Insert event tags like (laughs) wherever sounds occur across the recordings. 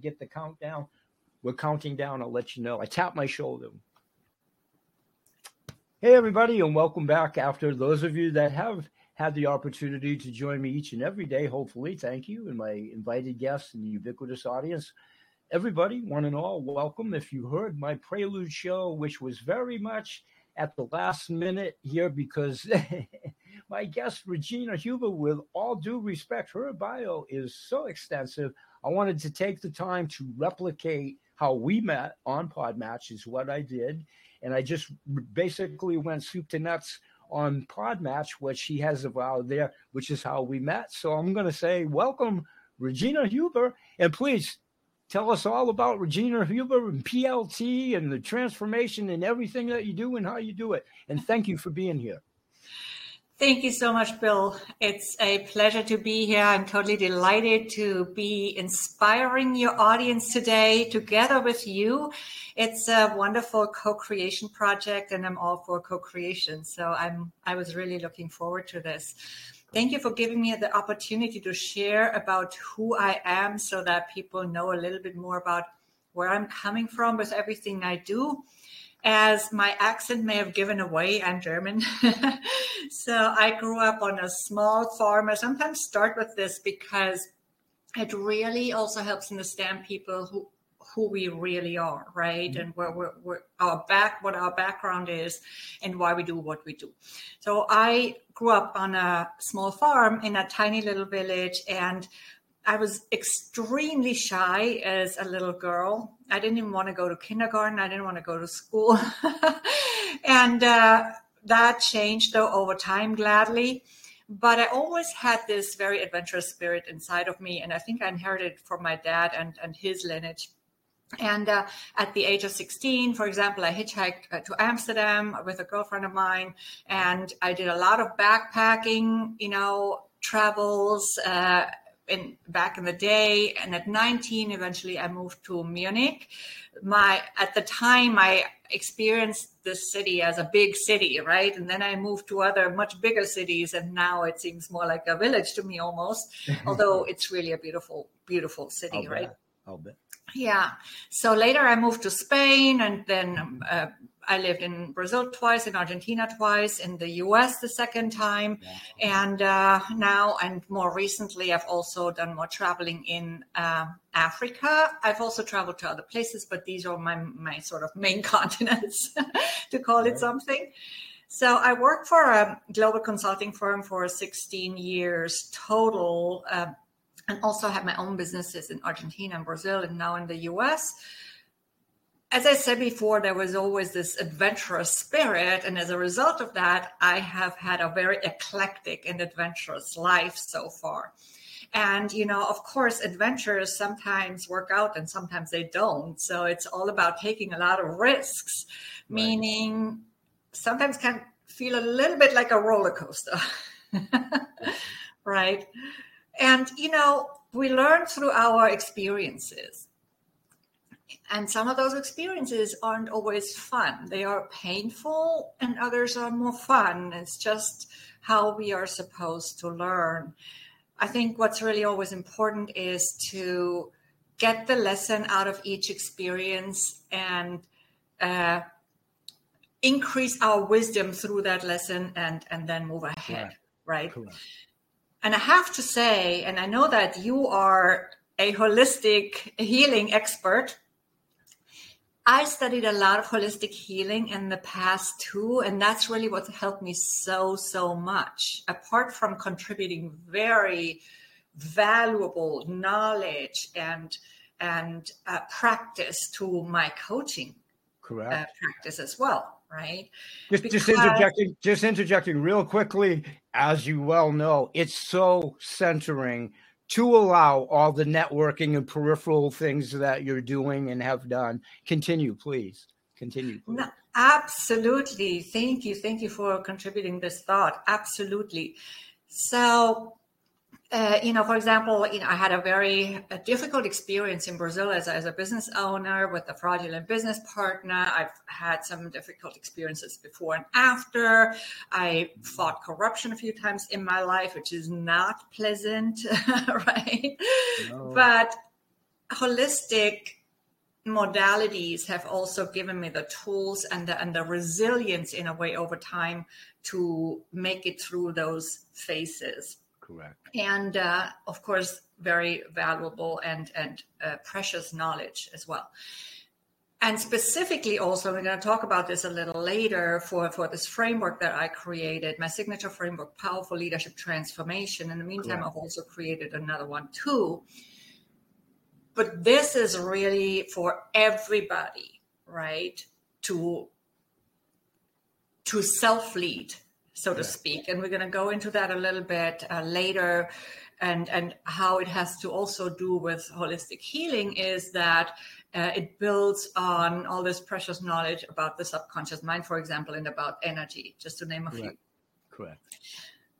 get the countdown. We're counting down. I'll let you know. I tap my shoulder. Hey, everybody, and welcome back. After those of you that have had the opportunity to join me each and every day, hopefully, thank you, and my invited guests and the ubiquitous audience. Everybody, one and all, welcome. If you heard my prelude show, which was very much at the last minute here because (laughs) my guest, Regina Huber, with all due respect, her bio is so extensive. I wanted to take the time to replicate how we met on Podmatch, is what I did. And I just basically went soup to nuts on Podmatch, which she has a bio there, which is how we met. So I'm going to say, welcome, Regina Huber. And please tell us all about Regina Huber and PLT and the transformation and everything that you do and how you do it. And thank you for being here. Thank you so much, Bill. It's a pleasure to be here. I'm totally delighted to be inspiring your audience today together with you. It's a wonderful co-creation project and I'm all for co-creation. So I'm I was really looking forward to this. Thank you for giving me the opportunity to share about who I am so that people know a little bit more about where I'm coming from with everything I do as my accent may have given away, I'm German. (laughs) so I grew up on a small farm. I sometimes start with this because it really also helps understand people who who we really are, right? Mm-hmm. And where we're, we're, our back, what our background is, and why we do what we do. So I grew up on a small farm in a tiny little village, and I was extremely shy as a little girl. I didn't even want to go to kindergarten. I didn't want to go to school. (laughs) and uh, that changed though over time, gladly. But I always had this very adventurous spirit inside of me. And I think I inherited from my dad and, and his lineage. And uh, at the age of 16, for example, I hitchhiked uh, to Amsterdam with a girlfriend of mine. And I did a lot of backpacking, you know, travels. Uh, in back in the day and at 19 eventually i moved to munich my at the time i experienced this city as a big city right and then i moved to other much bigger cities and now it seems more like a village to me almost (laughs) although it's really a beautiful beautiful city I'll right bet. I'll bet. yeah so later i moved to spain and then uh, I lived in Brazil twice, in Argentina twice, in the US the second time. Yeah. And uh, now, and more recently, I've also done more traveling in uh, Africa. I've also traveled to other places, but these are my, my sort of main (laughs) continents, to call it something. So I worked for a global consulting firm for 16 years total, uh, and also had my own businesses in Argentina and Brazil, and now in the US as I said before, there was always this adventurous spirit. And as a result of that, I have had a very eclectic and adventurous life so far. And, you know, of course, adventures sometimes work out and sometimes they don't. So it's all about taking a lot of risks, right. meaning sometimes can feel a little bit like a roller coaster. (laughs) right. And, you know, we learn through our experiences and some of those experiences aren't always fun. They are painful, and others are more fun. It's just how we are supposed to learn. I think what's really always important is to get the lesson out of each experience and uh, increase our wisdom through that lesson and and then move ahead right and i have to say and i know that you are a holistic healing expert I studied a lot of holistic healing in the past too, and that's really what helped me so, so much. Apart from contributing very valuable knowledge and and uh, practice to my coaching correct uh, practice as well right just, because... just interjecting just interjecting real quickly as you well know it's so centering to allow all the networking and peripheral things that you're doing and have done. Continue, please. Continue. Please. No, absolutely. Thank you. Thank you for contributing this thought. Absolutely. So, uh, you know, for example, you know, I had a very a difficult experience in Brazil as, as a business owner with a fraudulent business partner. I've had some difficult experiences before and after. I fought corruption a few times in my life, which is not pleasant, (laughs) right? No. But holistic modalities have also given me the tools and the, and the resilience in a way over time to make it through those phases. Correct. And uh, of course, very valuable and and uh, precious knowledge as well. And specifically, also, we're going to talk about this a little later for, for this framework that I created, my signature framework, Powerful Leadership Transformation. In the meantime, Correct. I've also created another one too. But this is really for everybody, right? To to self lead, so to speak. And we're going to go into that a little bit uh, later. And, and how it has to also do with holistic healing is that uh, it builds on all this precious knowledge about the subconscious mind, for example, and about energy, just to name a few. Correct.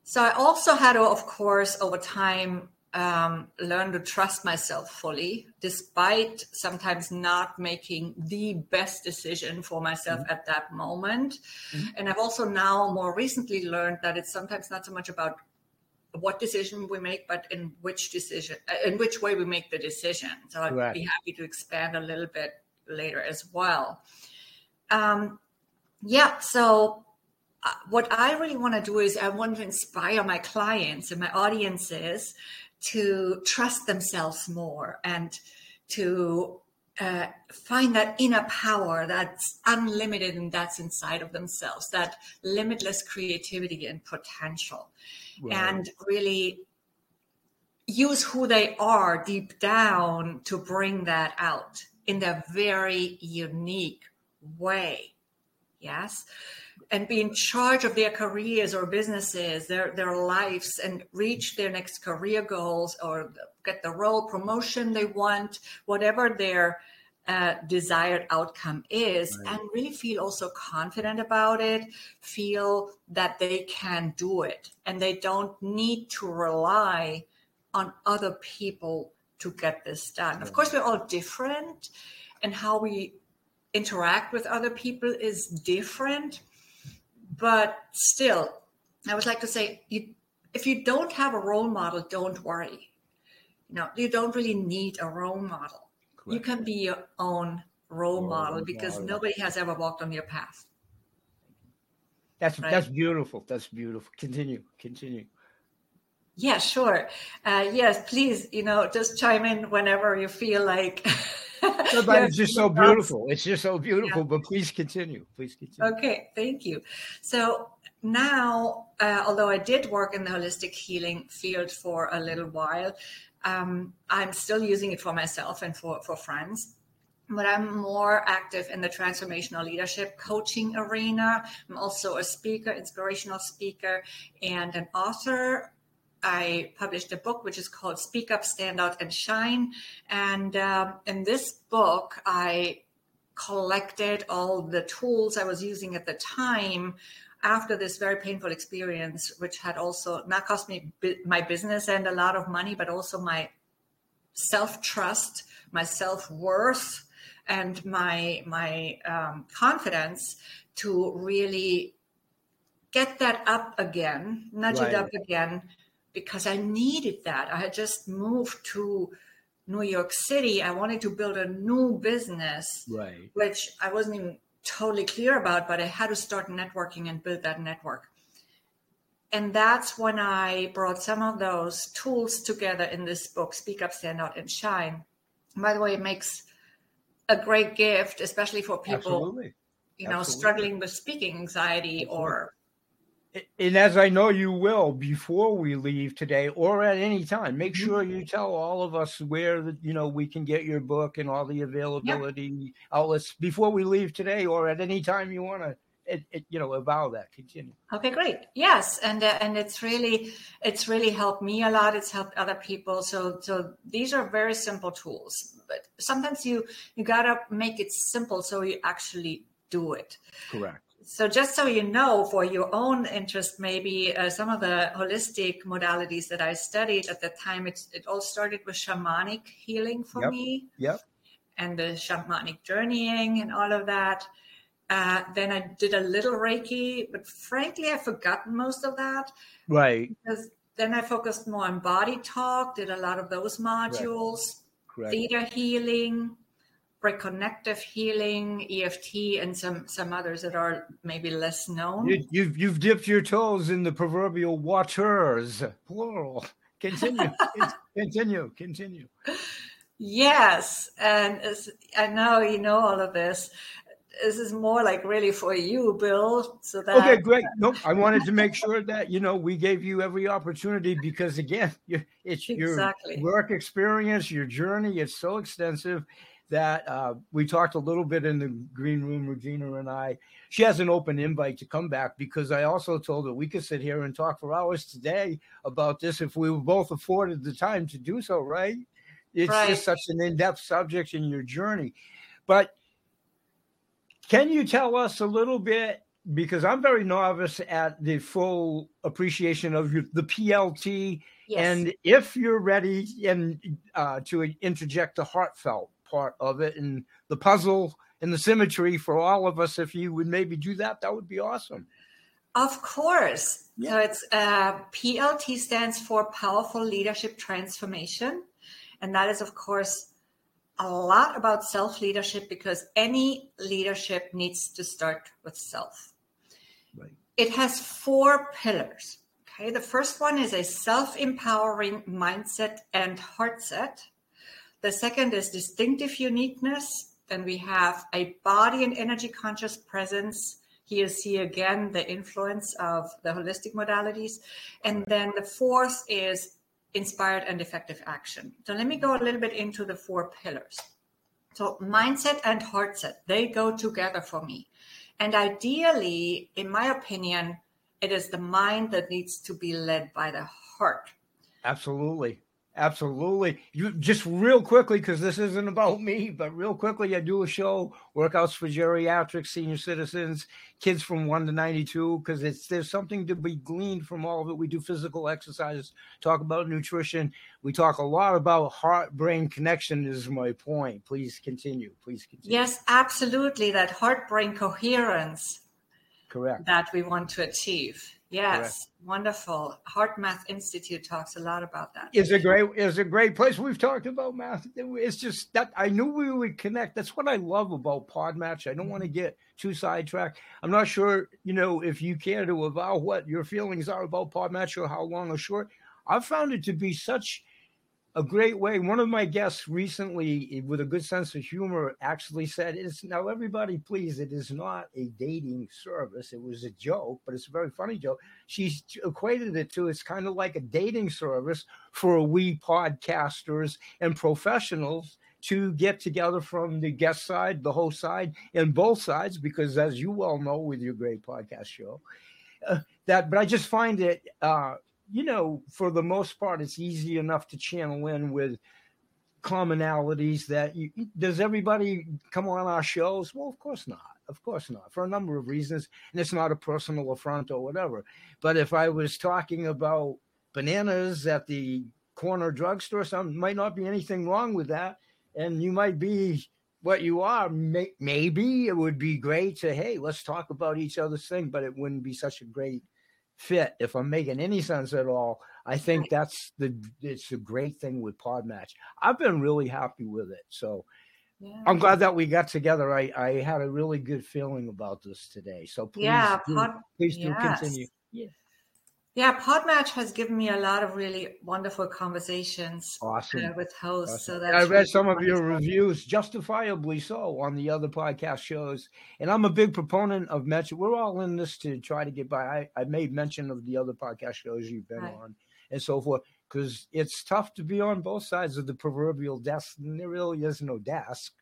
So I also had to, of course, over time, um, learn to trust myself fully, despite sometimes not making the best decision for myself mm-hmm. at that moment. Mm-hmm. And I've also now more recently learned that it's sometimes not so much about what decision we make, but in which decision, uh, in which way we make the decision. So I'd be happy to expand a little bit later as well. Um, yeah, so uh, what I really want to do is I want to inspire my clients and my audiences to trust themselves more and to uh, find that inner power that's unlimited and that's inside of themselves, that limitless creativity and potential, right. and really use who they are deep down to bring that out in their very unique way. Yes and be in charge of their careers or businesses, their their lives, and reach their next career goals or get the role promotion they want, whatever their uh, desired outcome is, right. and really feel also confident about it. Feel that they can do it, and they don't need to rely on other people to get this done. Right. Of course, we're all different, and how we interact with other people is different but still, I would like to say, you, if you don't have a role model, don't worry. You know, you don't really need a role model. Correct. You can be your own role, role model because model. nobody has ever walked on your path. That's right? that's beautiful. That's beautiful. Continue. Continue. Yeah, sure. Uh, yes, please. You know, just chime in whenever you feel like. (laughs) (laughs) but it's just so beautiful. It's just so beautiful. Yeah. But please continue. Please continue. Okay, thank you. So now, uh, although I did work in the holistic healing field for a little while, um, I'm still using it for myself and for, for friends. But I'm more active in the transformational leadership coaching arena. I'm also a speaker, inspirational speaker, and an author I published a book which is called Speak Up, Stand Out, and Shine. And um, in this book, I collected all the tools I was using at the time after this very painful experience, which had also not cost me my business and a lot of money, but also my self trust, my self worth, and my my um, confidence to really get that up again, nudge right. it up again, because I needed that. I had just moved to New York City. I wanted to build a new business, right. which I wasn't even totally clear about, but I had to start networking and build that network. And that's when I brought some of those tools together in this book, Speak Up, Stand Out, and Shine. And by the way, it makes a great gift, especially for people, Absolutely. you know, Absolutely. struggling with speaking anxiety Absolutely. or and as I know you will before we leave today or at any time, make mm-hmm. sure you tell all of us where you know we can get your book and all the availability yep. outlets before we leave today or at any time you want to it, it, you know avow that. Continue. Okay great. Yes and uh, and it's really it's really helped me a lot. It's helped other people. So so these are very simple tools but sometimes you you gotta make it simple so you actually do it. Correct so just so you know for your own interest maybe uh, some of the holistic modalities that i studied at the time it, it all started with shamanic healing for yep. me. Yep. And the shamanic journeying and all of that. Uh, then i did a little reiki but frankly i've forgotten most of that. Right. Because then i focused more on body talk did a lot of those modules. Correct. Theta healing, reconnective healing, EFT, and some some others that are maybe less known. You, you've you've dipped your toes in the proverbial waters, plural. Continue, (laughs) continue, continue. Yes, and I know you know all of this. This is more like really for you, Bill. So that okay, great. Nope, I wanted to make sure that you know we gave you every opportunity because again, (laughs) it's exactly. your work experience, your journey. It's so extensive that uh, we talked a little bit in the green room, Regina and I. She has an open invite to come back because I also told her we could sit here and talk for hours today about this if we were both afforded the time to do so, right? It's right. just such an in depth subject in your journey. But can you tell us a little bit? Because I'm very novice at the full appreciation of your, the PLT. Yes. And if you're ready and uh, to interject the heartfelt part of it and the puzzle and the symmetry for all of us, if you would maybe do that, that would be awesome. Of course. Yeah. So it's uh, PLT stands for Powerful Leadership Transformation. And that is, of course, a lot about self leadership because any leadership needs to start with self. Right. It has four pillars. Okay. The first one is a self empowering mindset and heart set. The second is distinctive uniqueness. Then we have a body and energy conscious presence. Here, see again the influence of the holistic modalities. And then the fourth is inspired and effective action. So let me go a little bit into the four pillars. So mindset and heart set, they go together for me. And ideally, in my opinion, it is the mind that needs to be led by the heart. Absolutely. Absolutely. You just real quickly, because this isn't about me, but real quickly, I do a show, workouts for geriatrics, senior citizens, kids from one to ninety-two, because it's there's something to be gleaned from all of it. We do physical exercises, talk about nutrition. We talk a lot about heart-brain connection. Is my point. Please continue. Please continue. Yes, absolutely. That heart-brain coherence. Correct. That we want to achieve. Yes, Correct. wonderful. HeartMath Institute talks a lot about that. It's a great, it's a great place. We've talked about math. It's just that I knew we would connect. That's what I love about Podmatch. I don't want to mm-hmm. get too sidetracked. I'm not sure, you know, if you care to avow what your feelings are about Podmatch or how long or short. I've found it to be such a great way. One of my guests recently, with a good sense of humor, actually said, "It's now everybody, please. It is not a dating service. It was a joke, but it's a very funny joke." She equated it to it's kind of like a dating service for we podcasters and professionals to get together from the guest side, the host side, and both sides, because as you well know, with your great podcast show, uh, that. But I just find it. Uh, you know, for the most part, it's easy enough to channel in with commonalities that you, does everybody come on our shows? Well, of course not. Of course not, for a number of reasons. And it's not a personal affront or whatever. But if I was talking about bananas at the corner drugstore, some might not be anything wrong with that. And you might be what you are. May, maybe it would be great to, hey, let's talk about each other's thing, but it wouldn't be such a great fit, if I'm making any sense at all, I think that's the it's a great thing with Podmatch. I've been really happy with it. So yeah. I'm glad that we got together. I, I had a really good feeling about this today. So please, yeah, do, pod, please do yes. continue. Yeah. Yeah, Podmatch has given me a lot of really wonderful conversations awesome. Uh, with hosts. Awesome. So that's I read really some of your reviews, justifiably so, on the other podcast shows. And I'm a big proponent of mention. We're all in this to try to get by. I, I made mention of the other podcast shows you've been right. on and so forth because it's tough to be on both sides of the proverbial desk. And there really is no desk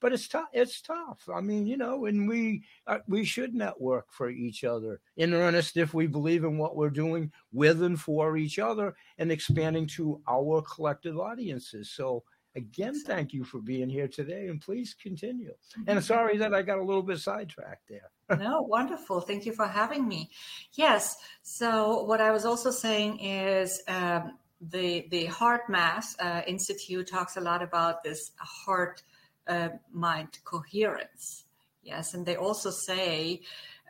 but it's tough. It's tough. I mean, you know, and we uh, we should network for each other in earnest if we believe in what we're doing with and for each other and expanding to our collective audiences. So again, thank you for being here today, and please continue. And sorry that I got a little bit sidetracked there. (laughs) no, wonderful. Thank you for having me. Yes. So what I was also saying is. Um, the the HeartMath uh, Institute talks a lot about this heart uh, mind coherence. Yes, and they also say,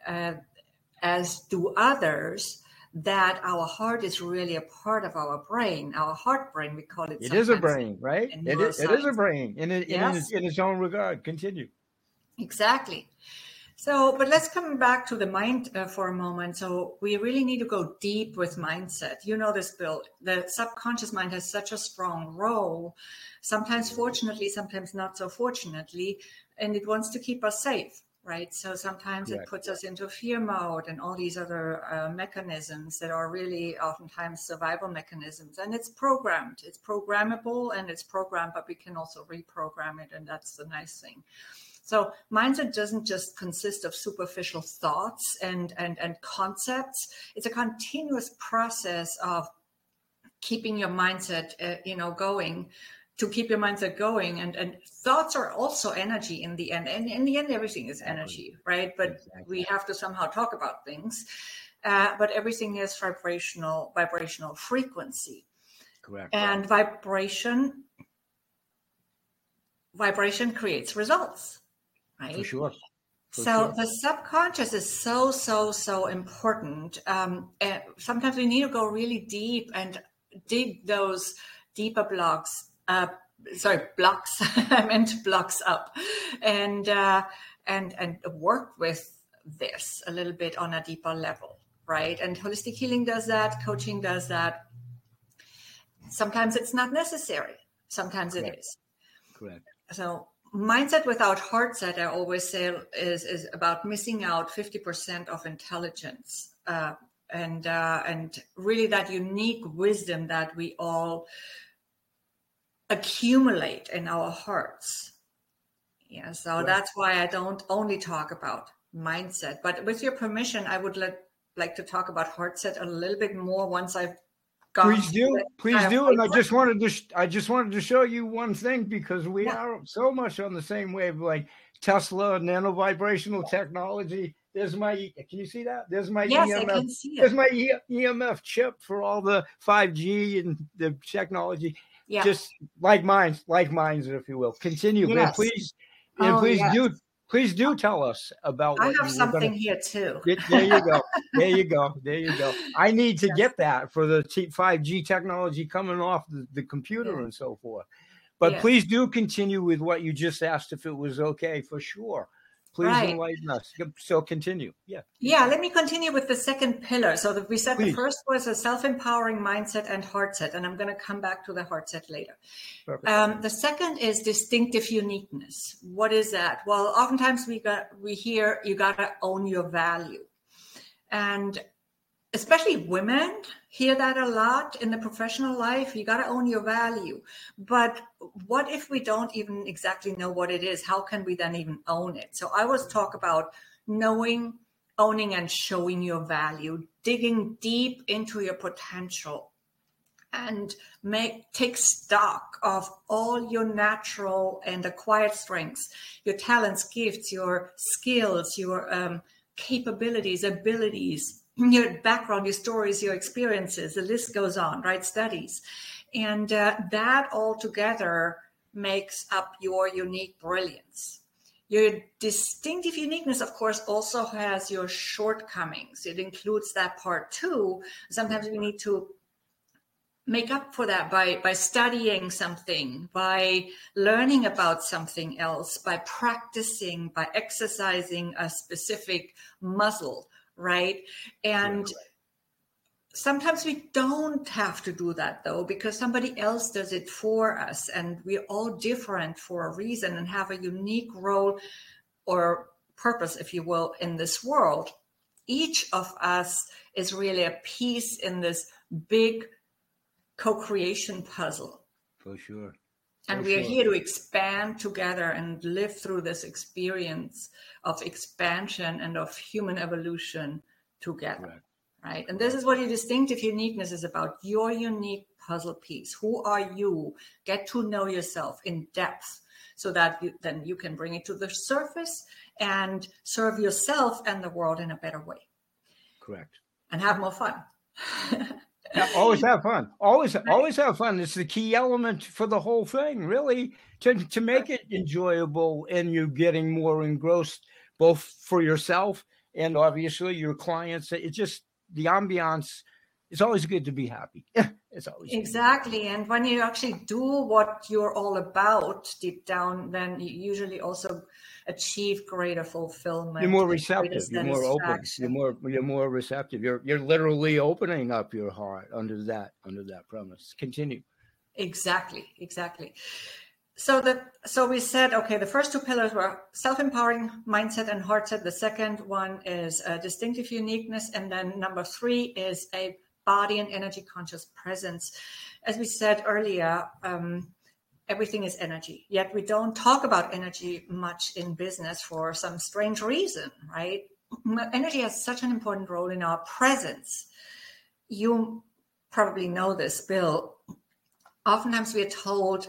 uh, as do others, that our heart is really a part of our brain, our heart brain, we call it. It is a brain, right? It is, it is a brain in, it, yes. in, its, in its own regard. Continue. Exactly. So, but let's come back to the mind uh, for a moment. So, we really need to go deep with mindset. You know this, Bill. The subconscious mind has such a strong role, sometimes fortunately, sometimes not so fortunately, and it wants to keep us safe right? So sometimes Correct. it puts us into fear mode and all these other uh, mechanisms that are really oftentimes survival mechanisms. And it's programmed, it's programmable and it's programmed, but we can also reprogram it. And that's the nice thing. So mindset doesn't just consist of superficial thoughts and, and, and concepts. It's a continuous process of keeping your mindset, uh, you know, going to keep your mindset going. And and thoughts are also energy in the end. And in the end everything is energy right? But exactly. we have to somehow talk about things. Uh, but everything is vibrational vibrational frequency. Correct. And vibration vibration creates results right? for sure. For so sure. the subconscious is so so so important um, and sometimes we need to go really deep and dig those deeper blocks uh, sorry blocks (laughs) i meant blocks up and uh, and and work with this a little bit on a deeper level right? And holistic healing does that coaching does that. Sometimes it's not necessary. Sometimes correct. it is. Correct. So mindset without heart set i always say is is about missing out 50% of intelligence uh, and uh, and really that unique wisdom that we all accumulate in our hearts. Yeah, so right. that's why I don't only talk about mindset. But with your permission, I would let, like to talk about heart set a little bit more once I've gone. Please do, please do. And I just wanted to, sh- I just wanted to show you one thing because we yeah. are so much on the same wave, like Tesla, nano vibrational technology. There's my, can you see that? There's my yes, EMF. I can see it. There's my EMF chip for all the 5G and the technology yeah. just like minds, like minds, if you will. Continue, yes. please, and oh, please yes. do, please do tell us about. I have something gonna, here too. There you go. (laughs) there you go. There you go. I need to yes. get that for the five G technology coming off the, the computer yeah. and so forth. But please do continue with what you just asked if it was okay for sure. Please right. enlighten us. So continue. Yeah. Yeah. Let me continue with the second pillar. So that we said Please. the first was a self-empowering mindset and heart set, and I'm going to come back to the heart set later. Um, the second is distinctive uniqueness. What is that? Well, oftentimes we got we hear you got to own your value, and especially women hear that a lot in the professional life. You got to own your value. But what if we don't even exactly know what it is? How can we then even own it? So i always talk about knowing owning and showing your value digging deep into your potential and make take stock of all your natural and acquired strengths your talents gifts your skills your um, capabilities abilities your background, your stories, your experiences, the list goes on, right? Studies. And uh, that all together makes up your unique brilliance. Your distinctive uniqueness, of course, also has your shortcomings. It includes that part too. Sometimes we need to make up for that by by studying something by learning about something else by practicing by exercising a specific muscle right? And sometimes we don't have to do that though, because somebody else does it for us. And we're all different for a reason and have a unique role or purpose, if you will, in this world. Each of us is really a piece in this big co creation puzzle. For sure. And we are sure. here to expand together and live through this experience of expansion and of human evolution together. Right. right. And this is what your distinctive uniqueness is about your unique puzzle piece. Who are you? Get to know yourself in depth so that you, then you can bring it to the surface and serve yourself and the world in a better way. Correct. And have more fun. (laughs) always have fun. Always, always have fun. It's the key element for the whole thing, really, to to make it enjoyable and you getting more engrossed, both for yourself and obviously your clients. It's just the ambiance. It's always good to be happy. (laughs) it's always exactly. And when you actually do what you're all about deep down, then you usually also achieve greater fulfillment. You're more receptive. You're more open. You're more you're more receptive. You're you're literally opening up your heart under that under that premise. Continue. Exactly. Exactly. So the so we said okay. The first two pillars were self-empowering mindset and heart set. The second one is distinctive uniqueness, and then number three is a body and energy conscious presence. As we said earlier, um, everything is energy. Yet we don't talk about energy much in business for some strange reason, right? Energy has such an important role in our presence. You probably know this, Bill. Oftentimes we are told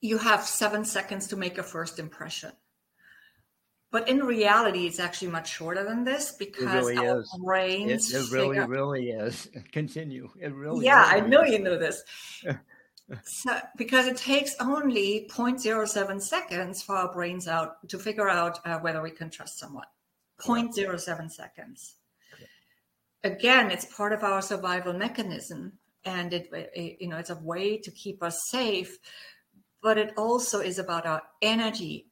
you have seven seconds to make a first impression. But in reality, it's actually much shorter than this because really our is. brains. It, it really, figure... really is. (laughs) Continue. It really. Yeah, I know you know this. (laughs) so, because it takes only 0.07 seconds for our brains out to figure out uh, whether we can trust someone. 0.07 seconds. Again, it's part of our survival mechanism, and it, it, you know it's a way to keep us safe. But it also is about our energy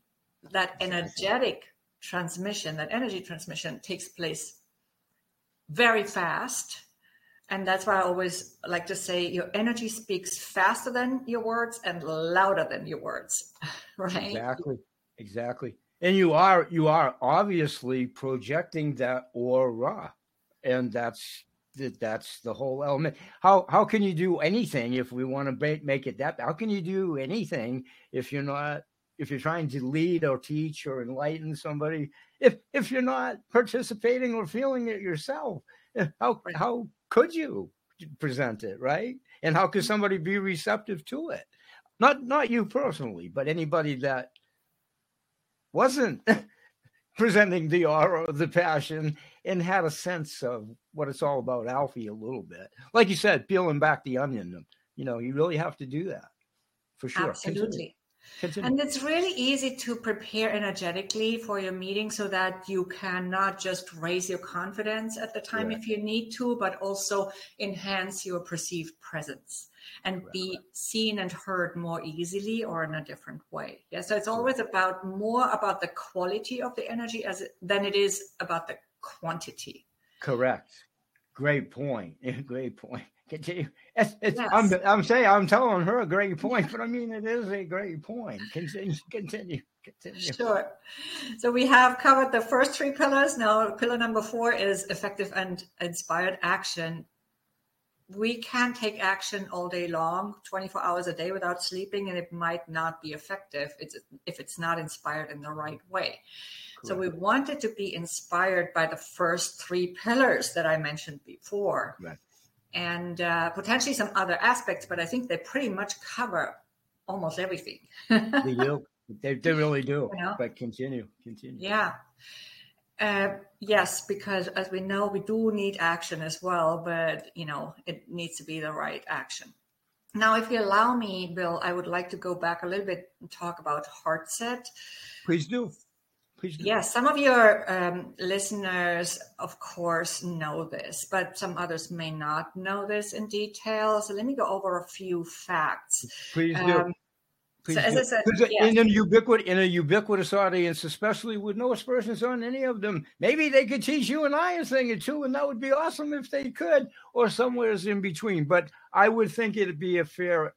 that energetic transmission, that energy transmission takes place very fast. And that's why I always like to say your energy speaks faster than your words and louder than your words. (laughs) Right. Exactly. Exactly. And you are you are obviously projecting that aura. And that's that that's the whole element. How how can you do anything if we want to make it that? How can you do anything if you're not if you're trying to lead or teach or enlighten somebody, if if you're not participating or feeling it yourself, eh, how how could you present it, right? And how could somebody be receptive to it? Not not you personally, but anybody that wasn't (laughs) presenting the aura, the passion, and had a sense of what it's all about, Alfie, a little bit. Like you said, peeling back the onion. You know, you really have to do that for sure. Absolutely. Continue. And it's really easy to prepare energetically for your meeting so that you can not just raise your confidence at the time right. if you need to, but also enhance your perceived presence and right. be seen and heard more easily or in a different way. Yeah. So it's always right. about more about the quality of the energy as it, than it is about the quantity. Correct. Great point. (laughs) Great point. Continue. It's, it's, yes. I'm, I'm saying I'm telling her a great point, but I mean it is a great point. Continue, continue, continue. Sure. So we have covered the first three pillars. Now, pillar number four is effective and inspired action. We can take action all day long, 24 hours a day without sleeping, and it might not be effective if it's not inspired in the right way. Correct. So we wanted to be inspired by the first three pillars that I mentioned before. Right and uh, potentially some other aspects, but I think they pretty much cover almost everything. they do. (laughs) They, they really do. You know? But continue, continue. Yeah. Uh, yes, because as we know, we do need action as well, but you know, it needs to be the right action. Now, if you allow me, Bill, I would like to go back a little bit and talk about heart set. Please do. Please do. Yes, some of your um, listeners, of course, know this, but some others may not know this in detail. So let me go over a few facts. Please do. Um, Please so as I said, in a ubiquitous in a ubiquitous audience, especially with no aspersions on any of them, maybe they could teach you and I a thing or two, and that would be awesome if they could, or somewhere's in between. But I would think it'd be a fair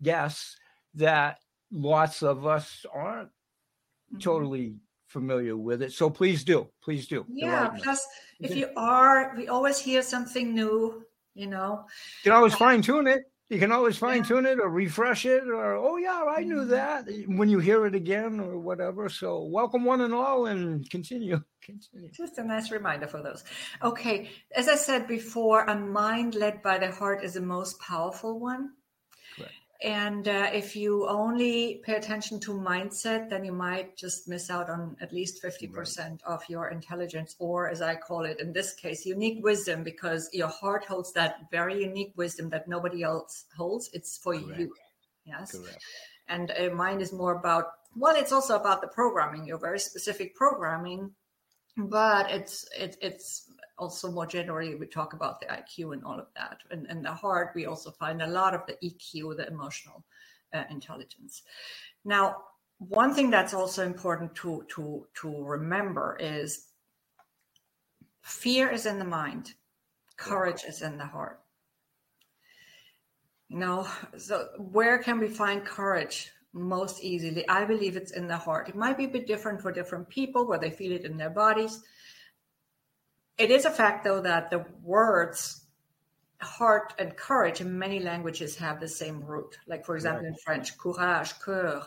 guess that lots of us aren't mm-hmm. totally familiar with it. So please do, please do. Yeah. Plus, if you are, we always hear something new. You know, you can always fine tune it. You can always fine tune it or refresh it or oh yeah, I knew mm-hmm. that when you hear it again or whatever. So welcome one and all and continue. (laughs) Continue. Just a nice reminder for those. Okay, as I said before, a mind led by the heart is the most powerful one. And uh, if you only pay attention to mindset, then you might just miss out on at least 50% right. of your intelligence, or as I call it in this case, unique wisdom, because your heart holds that very unique wisdom that nobody else holds. It's for Correct. you. Yes. Correct. And uh, mind is more about, well, it's also about the programming, your very specific programming, but it's, it, it's also more generally, we talk about the IQ and all of that. And in the heart, we also find a lot of the EQ, the emotional uh, intelligence. Now, one thing that's also important to to to remember is fear is in the mind, courage is in the heart. Now, so where can we find courage most easily? I believe it's in the heart. It might be a bit different for different people where they feel it in their bodies. It is a fact, though, that the words heart and courage in many languages have the same root. Like, for example, right. in French, courage, cœur.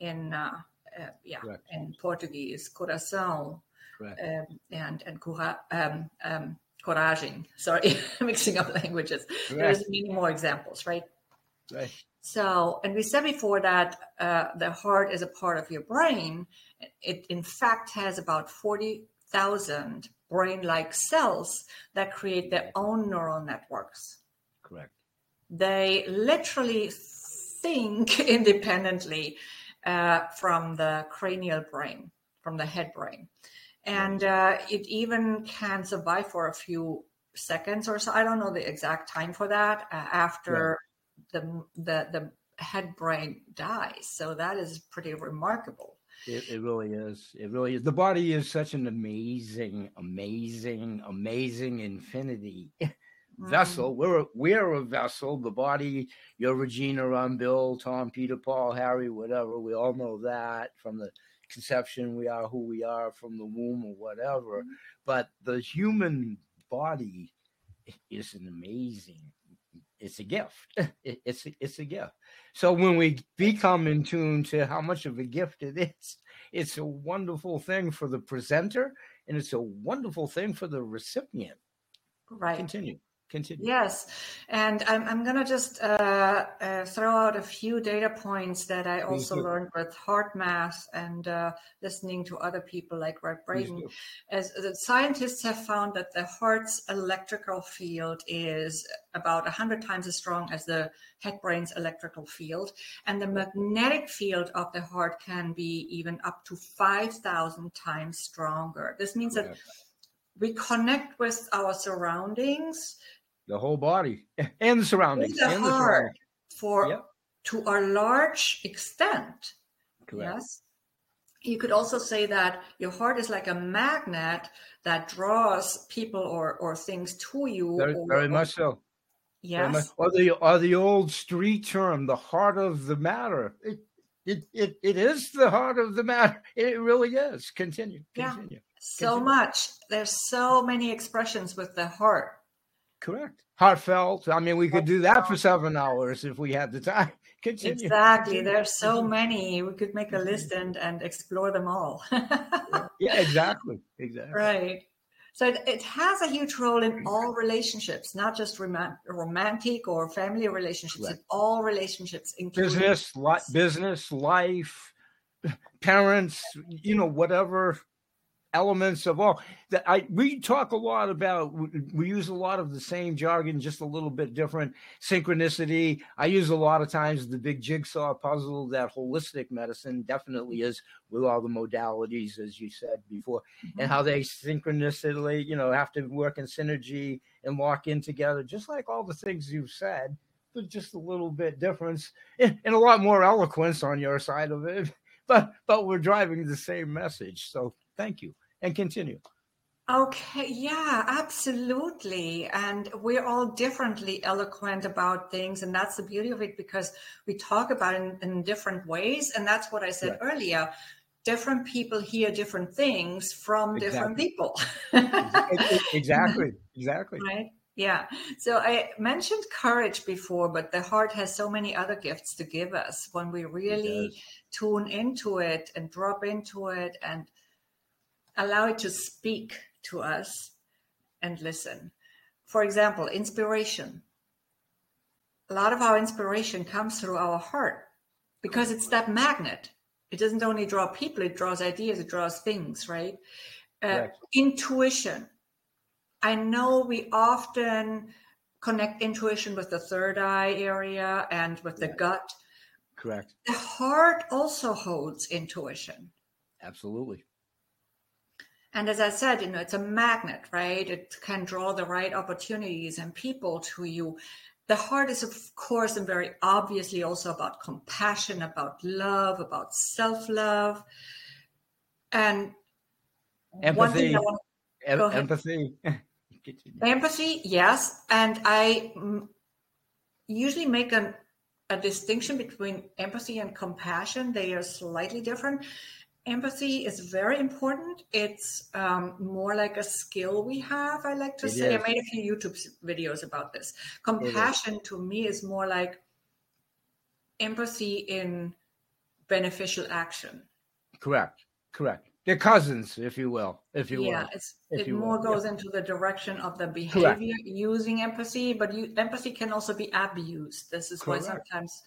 In uh, uh, yeah, in Portuguese, coração. Um, and and cura, um, um. (laughs) Sorry, (laughs) mixing up languages. There's many more examples, right? Right. So, and we said before that uh, the heart is a part of your brain. It, in fact, has about 40,000 brain like cells that create their own neural networks. Correct. They literally think (laughs) independently uh, from the cranial brain, from the head brain and uh, it even can survive for a few seconds or so. I don't know the exact time for that uh, after yeah. the the the head brain dies. So that is pretty remarkable. It, it really is. It really is. The body is such an amazing, amazing, amazing infinity. (laughs) vessel. Mm-hmm. We're we're a vessel. The body, you're Regina, I'm Bill, Tom, Peter, Paul, Harry, whatever. We all know that from the conception, we are who we are from the womb or whatever. Mm-hmm. But the human body is an amazing. It's a gift. (laughs) It's a, it's a gift. So when we become in tune to how much of a gift it is, it's a wonderful thing for the presenter, and it's a wonderful thing for the recipient. Right. Continue. Continue. Yes, and I'm, I'm going to just uh, uh, throw out a few data points that I also learned with HeartMath and uh, listening to other people like Gregg Braden. As the scientists have found that the heart's electrical field is about 100 times as strong as the head brain's electrical field, and the magnetic field of the heart can be even up to 5,000 times stronger. This means that we connect with our surroundings the whole body (laughs) and the surroundings. the and heart the for yep. to a large extent. Correct. Yes. You could also say that your heart is like a magnet that draws people or, or things to you. Very, or, very much so. Yes. Much, or the or the old street term, the heart of the matter. It, it it it is the heart of the matter. It really is. Continue. Continue. Yeah. So Continue. much. There's so many expressions with the heart. Correct. Heartfelt. I mean, we could do that for seven hours if we had the time. (laughs) Continue. Exactly. There's so many. We could make a list and and explore them all. (laughs) yeah, exactly. Exactly. Right. So it, it, has a huge role in all relationships, not just rom- romantic or family relationships, right. in all relationships, including business, li- business, life, (laughs) parents, you know, whatever elements of all that I we talk a lot about we use a lot of the same jargon just a little bit different synchronicity I use a lot of times the big jigsaw puzzle that holistic medicine definitely is with all the modalities as you said before mm-hmm. and how they synchronicity you know have to work in synergy and lock in together just like all the things you've said but just a little bit difference and, and a lot more eloquence on your side of it (laughs) but but we're driving the same message so Thank you. And continue. Okay, yeah, absolutely. And we're all differently eloquent about things. And that's the beauty of it because we talk about it in, in different ways. And that's what I said right. earlier. Different people hear different things from exactly. different people. (laughs) exactly, exactly. Right. Yeah. So I mentioned courage before, but the heart has so many other gifts to give us when we really tune into it and drop into it and allow it to speak to us and listen. For example, inspiration. A lot of our inspiration comes through our heart because it's that magnet. It doesn't only draw people, it draws ideas, it draws things, right? Uh, intuition. I know we often connect intuition with the third eye area and with the gut. Correct. The heart also holds intuition. Absolutely. And as I said, you know, it's a magnet, right? It can draw the right opportunities and people to you. The heart is, of course, and very obviously also about compassion, about love, about self love. And empathy. Em- empathy. (laughs) empathy, yes. And I usually make an, a distinction between empathy and compassion. They are slightly different empathy is very important. It's um, more like a skill we have, I like to it say. Is. I made a few YouTube videos about this. Compassion to me is more like empathy in beneficial action. Correct. Correct. They're cousins, if you will. If you yeah, will. it's it more will. goes yeah. into the direction of the behavior Correct. using empathy, but you, empathy can also be abused. This is Correct. why sometimes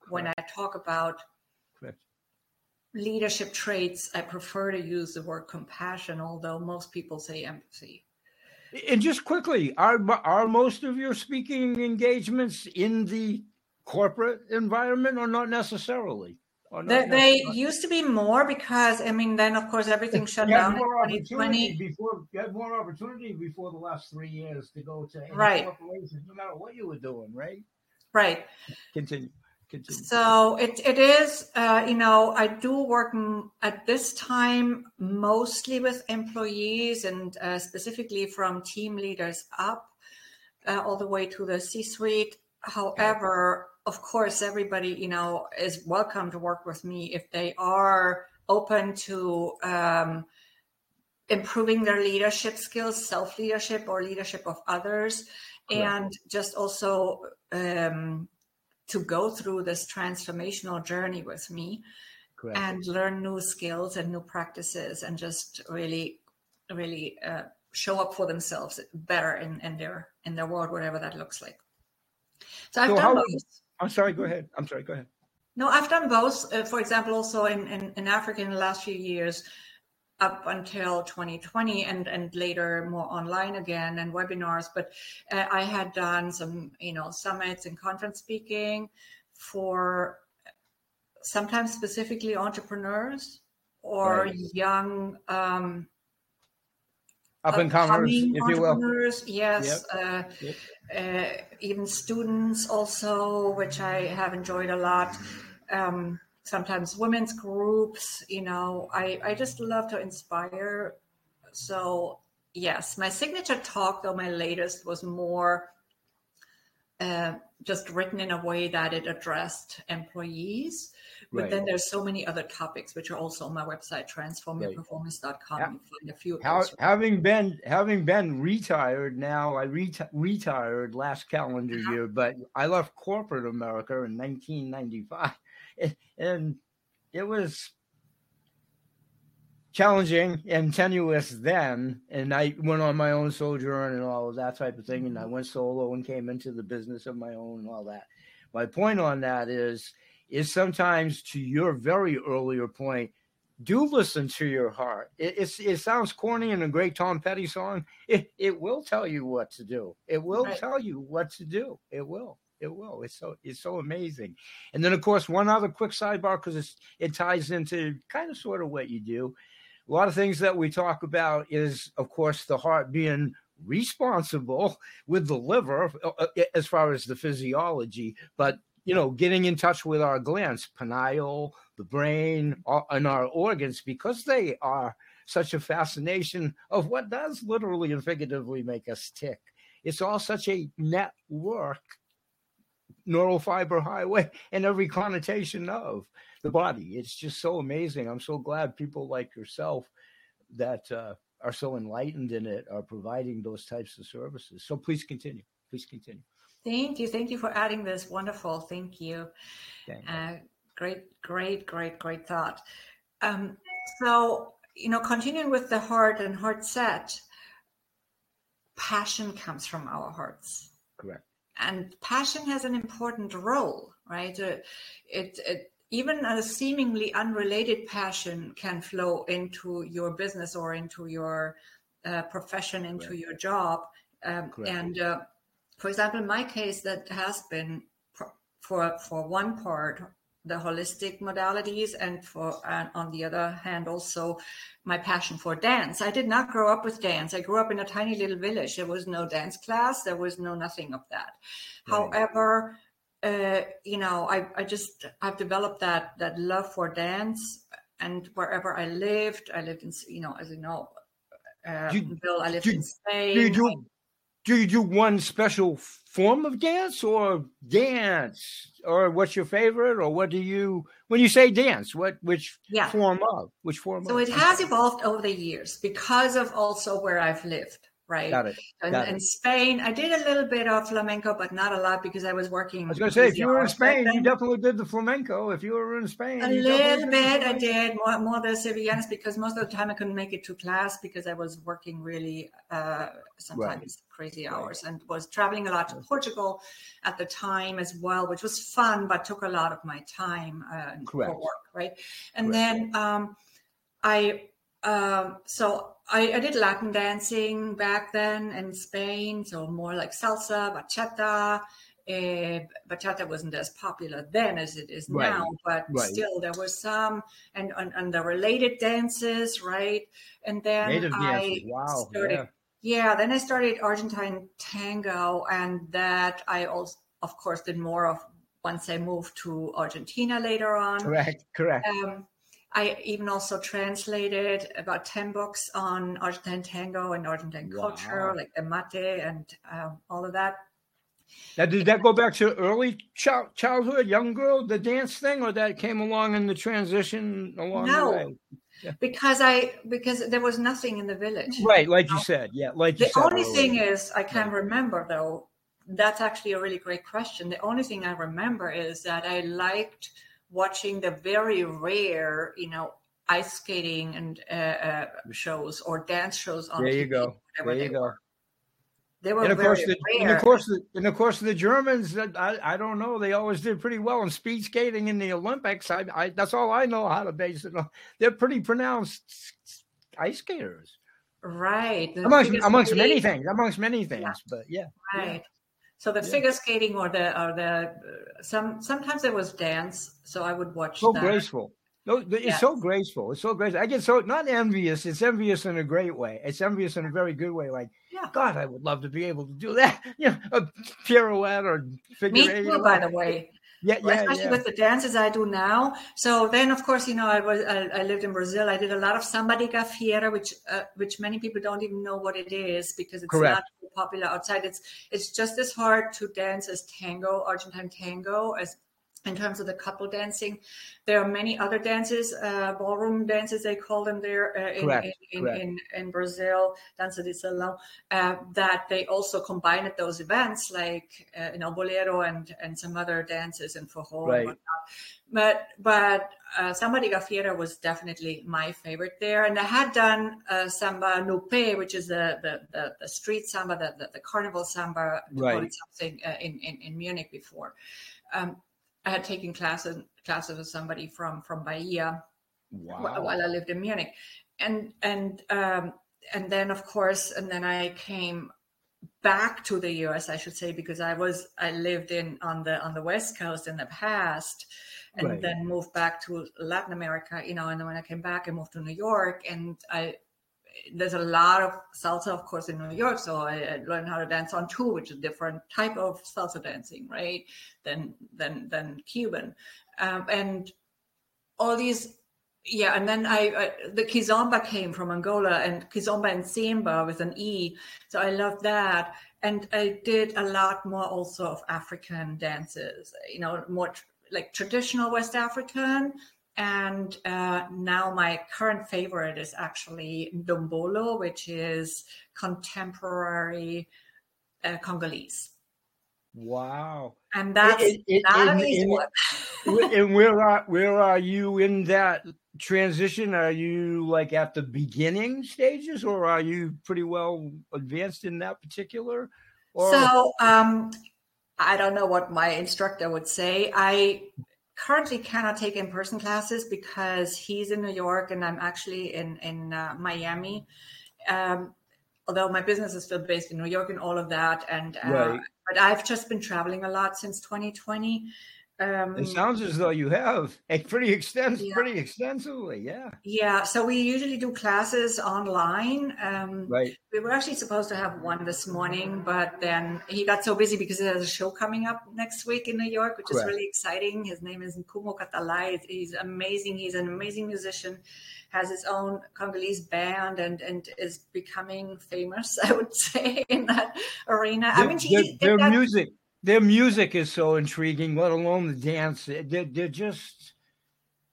Correct. when I talk about leadership traits, I prefer to use the word compassion, although most people say empathy. And just quickly, are are most of your speaking engagements in the corporate environment, or not necessarily? Or not they, necessarily? they used to be more because I mean, then of course everything shut down in 2020. Before you had more opportunity before the last three years to go to right. corporations, no matter what you were doing, right? Right. Continue. Continue. So it, it is, uh, you know, I do work m- at this time mostly with employees and uh, specifically from team leaders up uh, all the way to the C suite. However, of course, everybody, you know, is welcome to work with me if they are open to um, improving their leadership skills, self leadership or leadership of others, Correct. and just also um, to go through this transformational journey with me Correct. and learn new skills and new practices and just really really uh, show up for themselves better in, in their in their world whatever that looks like. So i've so done both. I'm sorry go ahead. I'm sorry go ahead. No i've done both uh, for example also in, in, in africa in the last few years up until 2020 and and later more online again and webinars but uh, i had done some you know summits and conference speaking for sometimes specifically entrepreneurs or right. young um, up and comers, if you will. Yes, yep. Uh, yep. Uh, even students also, which I have enjoyed a lot. Um, sometimes women's groups you know i i just love to inspire so yes my signature talk though my latest was more uh, just written in a way that it addressed employees but right. then there's so many other topics which are also on my website transformyourperformance.com right. you find a few How, having been having been retired now i reti- retired last calendar uh-huh. year but i left corporate america in 1995 (laughs) and it was challenging and tenuous then. And I went on my own sojourn and all of that type of thing. And I mm-hmm. went solo and came into the business of my own and all that. My point on that is, is sometimes to your very earlier point, do listen to your heart. It, it sounds corny in a great Tom Petty song. It, it will tell you what to do. It will right. tell you what to do. It will. It will. It's so it's so amazing. And then of course one other quick sidebar because it ties into kind of sort of what you do. A lot of things that we talk about is of course the heart being responsible (laughs) with the liver uh, uh, as far as the physiology, but you know, getting in touch with our glands, pineal, the brain, and our organs because they are such a fascination of what does literally and figuratively make us tick. It's all such a network neural fiber highway (laughs) and every connotation of the body. It's just so amazing. I'm so glad people like yourself that uh, are so enlightened in it are providing those types of services. So please continue. Please continue. Thank you. Thank you for adding this. Wonderful. Thank you. Uh, great, great, great, great thought. Um, so, you know, continuing with the heart and heart set, passion comes from our hearts. Correct and passion has an important role, right? Uh, it, it even a seemingly unrelated passion can flow into your business or into your uh, profession, into your job. Um, and uh, for example, in my case, that has been for for one part the holistic modalities and for and on the other hand also my passion for dance. I did not grow up with dance. I grew up in a tiny little village. There was no dance class. There was no nothing of that. Right. however uh, you know I, I just i've developed that that love for dance. And wherever i lived i lived in you know as you know uh, you, bill i lived do, in spain. do you do, do you do one special form of dance or dance or what's your favorite or what do you when you say dance what which yeah. form of which form so of? it has evolved over the years because of also where i've lived right? Got it. And Got in Spain, I did a little bit of flamenco, but not a lot because I was working. I was going to say, if you were in Spain, you definitely did the flamenco. If you were in Spain, a little bit, I did more, more the Sevillanas because most of the time I couldn't make it to class because I was working really uh, sometimes right. crazy hours right. and was traveling a lot to Portugal at the time as well, which was fun, but took a lot of my time uh, for work, right? And Correct. then um, I um, so I, I, did Latin dancing back then in Spain, so more like salsa, bachata. Uh, bachata wasn't as popular then as it is right. now, but right. still there was some, and, and, and the related dances, right? And then Native I. Wow. started, yeah. yeah, then I started Argentine tango, and that I also, of course, did more of once I moved to Argentina later on. Correct, correct. Um, I even also translated about 10 books on Argentine tango and Argentine wow. culture, like the mate and um, all of that. Now, did that go back to early child, childhood, young girl, the dance thing, or that came along in the transition along no, the way? Yeah. Because I because there was nothing in the village. Right, like you said. Yeah, like the only earlier. thing is I can yeah. remember though. That's actually a really great question. The only thing I remember is that I liked – watching the very rare, you know, ice skating and uh, uh, shows or dance shows on there TV, you go there you go were. they were and of course the, rare. and of course the, and of course the germans I, I don't know they always did pretty well in speed skating in the olympics i, I that's all i know how to base it on they're pretty pronounced ice skaters right amongst amongst many things amongst many things yeah. but yeah right yeah. So the yeah. figure skating or the or the some sometimes there was dance, so I would watch. So that. graceful. No, it's yes. so graceful. It's so graceful. I get so not envious. It's envious in a great way. It's envious in a very good way. Like, yeah. God, I would love to be able to do that. (laughs) You know, a pirouette or figure Me too, by the way. Yeah, yeah, especially yeah. with the dances I do now. So then, of course, you know, I was I, I lived in Brazil. I did a lot of samba de gafieira, which uh, which many people don't even know what it is because it's Correct. not popular outside. It's it's just as hard to dance as tango, Argentine tango, as in terms of the couple dancing. There are many other dances, uh, ballroom dances, they call them there uh, in, in, in, in, in, Brazil, dança de salão, uh, that they also combine at those events, like uh, you know, bolero and, and some other dances and forró right. and whatnot. But but uh, samba de gafieira was definitely my favorite there, and I had done uh, samba no pé, which is the, the the, the street samba, the, the, the carnival samba, right. something uh, in, in in Munich before. Um, I had taken classes classes with somebody from from Bahia wow. while I lived in Munich, and and um, and then of course, and then I came back to the U.S. I should say because I was I lived in on the on the West Coast in the past, and right. then moved back to Latin America. You know, and then when I came back, I moved to New York, and I there's a lot of salsa, of course, in New York. So I, learned how to dance on two, which is a different type of salsa dancing, right? Than than than Cuban, um, and all these. Yeah, and then I, I the kizomba came from Angola, and kizomba and semba with an e. So I love that, and I did a lot more also of African dances. You know, more tr- like traditional West African, and uh, now my current favorite is actually Ndombolo, which is contemporary uh, Congolese. Wow! And that's it, it, not an easy one. and (laughs) where are where are you in that transition? Are you like at the beginning stages, or are you pretty well advanced in that particular? Or... So um, I don't know what my instructor would say. I currently cannot take in-person classes because he's in New York and I'm actually in in uh, Miami. Um, although my business is still based in New York and all of that, and uh, right. but I've just been traveling a lot since 2020. Um, it sounds as though you have (laughs) a pretty extensive, yeah. pretty extensively, yeah. Yeah. So we usually do classes online. Um, right. We were actually supposed to have one this morning, but then he got so busy because there's a show coming up next week in New York, which Correct. is really exciting. His name is Nkumo Katalai. He's amazing. He's an amazing musician, has his own Congolese band, and and is becoming famous. (laughs) I would say in that arena. I mean, he, their, their music their music is so intriguing, let alone the dance. They're, they're just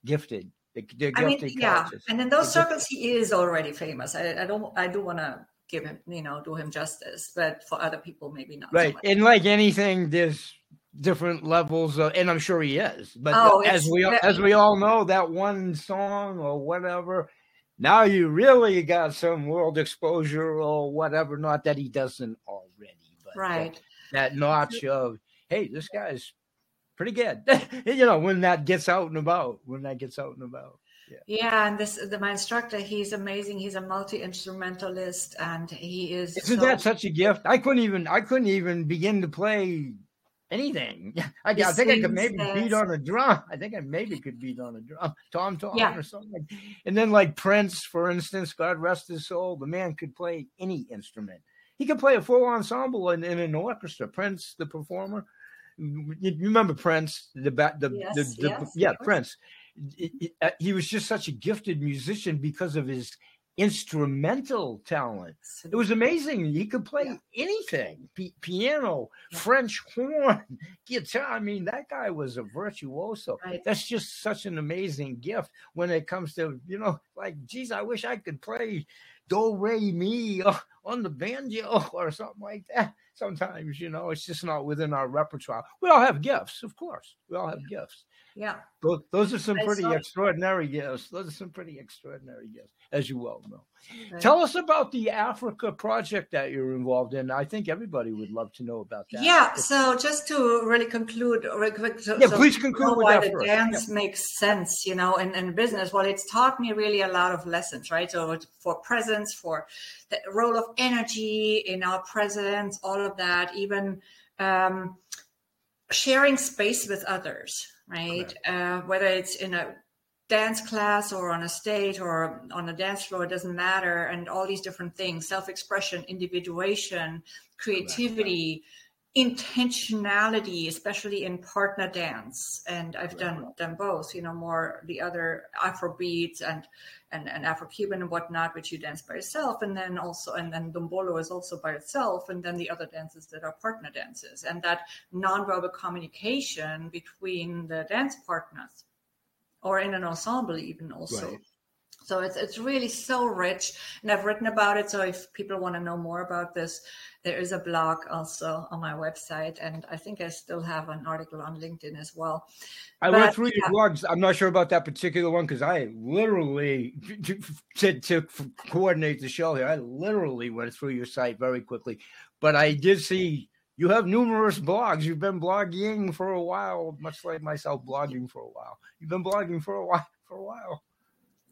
gifted. They're I mean, yeah. And in those they're circles, gifted. he is already famous. I, I don't. I do want to give him, you know, do him justice, but for other people, maybe not. Right. So and like anything, there's different levels of, and I'm sure he is. But oh, as we as we all know, that one song or whatever. Now you really got some world exposure or whatever. Not that he doesn't already, but right that (laughs) notch of hey, this guy's pretty good. (laughs) you know, when that gets out and about, when that gets out and about. Yeah. yeah, and this the, my instructor, he's amazing. He's a multi instrumentalist, and he is. Isn't so, that such a gift? I couldn't even. I couldn't even begin to play anything. (laughs) I, I think I could maybe beat on a drum. I think I maybe could beat on a drum, tom tom yeah. or something. And then like Prince, for instance, God rest his soul, the man could play any instrument. He could play a full ensemble in, in an orchestra. Prince, the performer, you remember Prince, the the, yes, the, the yes, yeah Prince. Uh, he was just such a gifted musician because of his instrumental talent. It was amazing. He could play yeah. anything P- piano, yeah. French horn, (laughs) guitar. I mean, that guy was a virtuoso. Right. That's just such an amazing gift when it comes to, you know, like, geez, I wish I could play do re mi on the banjo or something like that. Sometimes, you know, it's just not within our repertoire. We all have gifts, of course. We all have gifts. Yeah. Those, those are some pretty extraordinary gifts. Those are some pretty extraordinary gifts, as you well know. Right. Tell us about the Africa project that you're involved in. I think everybody would love to know about that. Yeah. So just to really conclude, really quick. So, yeah, so please conclude why the first. dance yeah. makes sense, you know, in, in business. Well, it's taught me really a lot of lessons, right? So for presence, for the role of energy in our presence, all of that, even um, sharing space with others right? Uh, whether it's in a dance class or on a stage or on a dance floor, it doesn't matter. And all these different things self expression, individuation, creativity. Intentionality especially in partner dance and i've done done both you know more the other afro beats and and, and Afro-Cuban and whatnot, which you dance by yourself, and then also and then Ndombolo is also by itself, and then the other dances that are partner dances, and that nonverbal communication between the dance partners, or in an ensemble even also. Right. So it's it's really so rich, and I've written about it. So if people want to know more about this, there is a blog also on my website, and I think I still have an article on LinkedIn as well. I but, went through yeah. your blogs. I'm not sure about that particular one because I literally (laughs) to, to coordinate the show here. I literally went through your site very quickly, but I did see you have numerous blogs. You've been blogging for a while, much like myself, blogging for a while. You've been blogging for a while. For a while.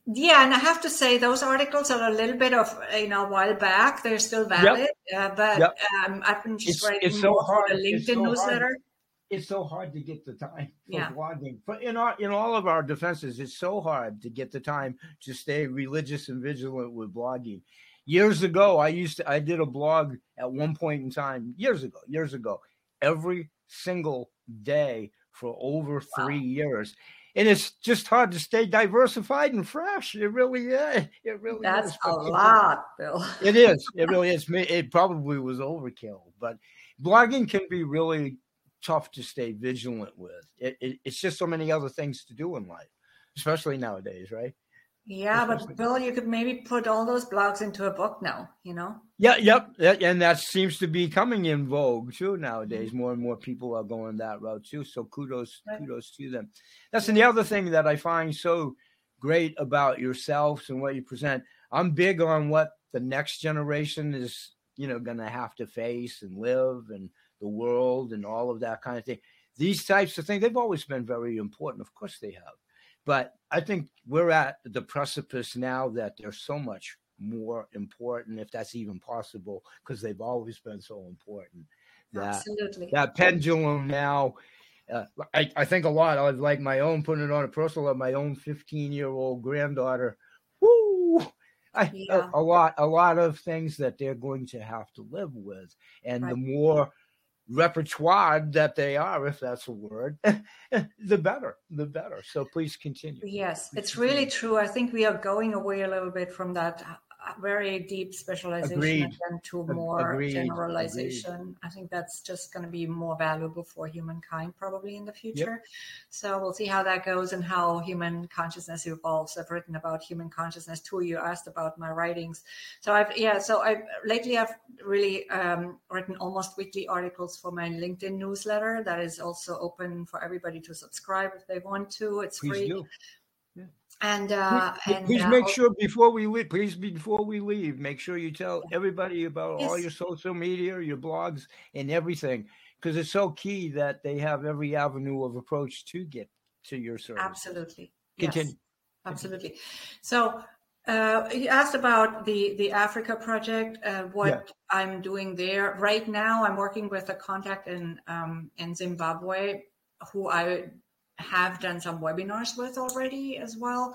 Yeah, and I have to say those articles are a little bit of you know a while back. They're still valid, yep. uh, but yep. um, I've been just it's, writing it's so hard. for the LinkedIn so newsletter. Hard. It's so hard to get the time for yeah. blogging. But in our in all of our defenses, it's so hard to get the time to stay religious and vigilant with blogging. Years ago, I used to I did a blog at one point in time. Years ago, years ago, every single day for over three wow. years and it's just hard to stay diversified and fresh. It really is. It really That's is. a lot, Bill. it is. It really is. It probably was overkill, but blogging can be really tough to stay vigilant with. It, it, it's just so many other things to do in life, especially nowadays, right? Yeah, but Bill, you could maybe put all those blogs into a book now, you know? Yeah, yep. And that seems to be coming in vogue too nowadays. Mm-hmm. More and more people are going that route too. So kudos, right. kudos to them. That's the other thing that I find so great about yourselves and what you present. I'm big on what the next generation is, you know, gonna have to face and live and the world and all of that kind of thing. These types of things, they've always been very important. Of course they have. But I think we're at the precipice now that they're so much more important, if that's even possible, because they've always been so important. That, Absolutely. That pendulum now, uh, I, I think a lot of like my own, putting it on a personal of my own 15 year old granddaughter. Woo! I, yeah. a, a, lot, a lot of things that they're going to have to live with, and right. the more repertoire that they are, if that's a word, (laughs) the better, the better. So please continue. Yes, please it's continue. really true. I think we are going away a little bit from that very deep specialization Agreed. and to more Agreed. generalization. Agreed. I think that's just going to be more valuable for humankind probably in the future. Yep. So we'll see how that goes and how human consciousness evolves. I've written about human consciousness too. You asked about my writings. So I've, yeah, so I've lately I've really um, written almost weekly articles for my LinkedIn newsletter that is also open for everybody to subscribe if they want to. It's Please free. Do and uh, please, and please uh, make sure before we leave, please before we leave, make sure you tell everybody about yes. all your social media, your blogs, and everything, because it's so key that they have every avenue of approach to get to your service. Absolutely. Continue. Yes, absolutely. So uh, you asked about the the Africa project. Uh, what yeah. I'm doing there right now, I'm working with a contact in um, in Zimbabwe who I have done some webinars with already as well.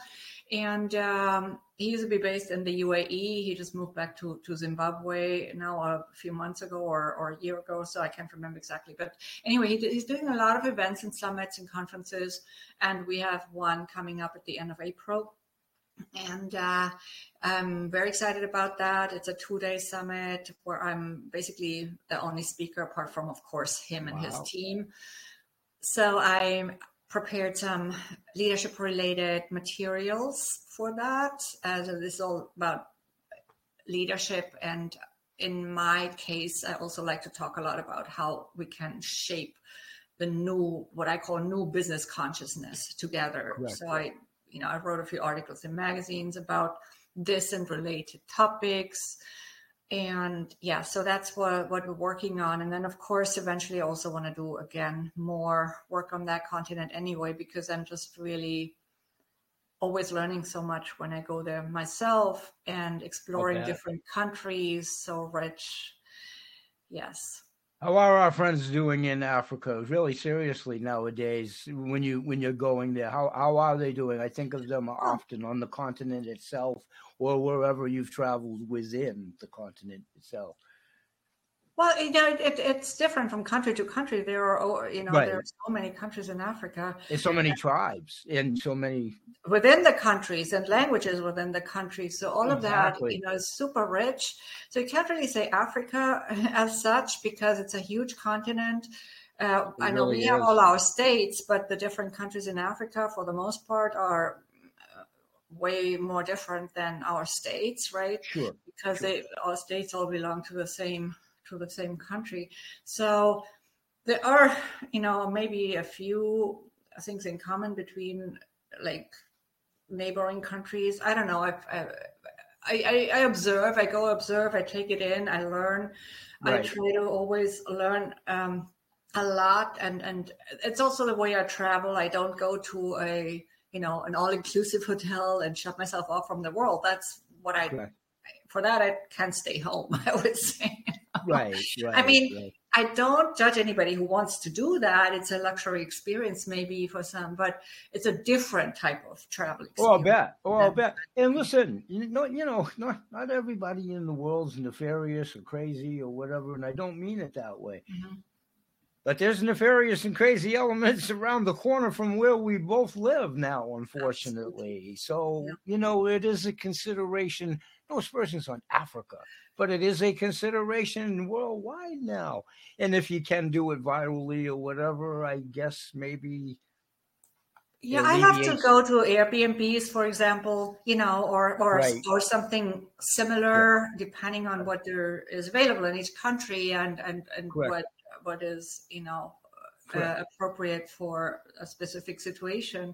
And um, he used to be based in the UAE. He just moved back to, to Zimbabwe now a few months ago or, or a year ago. So I can't remember exactly. But anyway, he, he's doing a lot of events and summits and conferences. And we have one coming up at the end of April. And uh, I'm very excited about that. It's a two day summit where I'm basically the only speaker, apart from, of course, him and wow. his team. So I'm prepared some leadership related materials for that. Uh, so this is all about leadership. And in my case, I also like to talk a lot about how we can shape the new, what I call new business consciousness together. Correct. So I, you know, I wrote a few articles in magazines about this and related topics and yeah so that's what what we're working on. And then of course eventually i also want to do again more work on that continent anyway because i'm just really always learning so much when i go there myself and exploring okay. different countries. So rich yes how are our friends doing in Africa? Really seriously nowadays, when you when you're going there, how how are they doing? I think of them oh. often on the continent itself, or wherever you've traveled within the continent itself. Well, you know, it, it's different from country to country. There are, you know, right. there are so many countries in Africa. There's so many tribes and so many within the countries and languages within the countries. So all exactly. of that, you know, is super rich. So you can't really say Africa (laughs) as such because it's a huge continent. Uh, I know really we have all our states, but the different countries in Africa, for the most part, are uh, way more different than our states, right? Sure. Because sure. they our states all belong to the same to the same country. So there are, you know, maybe a few things in common between like neighboring countries. I don't know. I've, I, I, I observe. I go observe. I take it in. I learn. Right. I try to always learn um, a lot, and and it's also the way I travel. I don't go to a you know an all inclusive hotel and shut myself off from the world. That's what I. Right. For that, I can't stay home. (laughs) I would say right, (laughs) right. I mean, right. I don't judge anybody who wants to do that. It's a luxury experience, maybe for some, but it's a different type of travel experience. Oh, I'll bet. Oh, I'll bet. And listen, you know, you know, (laughs) not not everybody in the world's nefarious or crazy or whatever, and I don't mean it that way. Mm-hmm. But there's nefarious and crazy elements (laughs) around the corner from where we both live now, unfortunately. Absolutely. So, yeah. you know, it is a consideration. No aspersions on Africa, but it is a consideration worldwide now. And if you can do it virally or whatever, I guess maybe. Yeah, I have to go to Airbnbs, for example, you know, or or right. or something similar, yeah. depending on what there is available in each country and and and Correct. what what is you know uh, appropriate for a specific situation.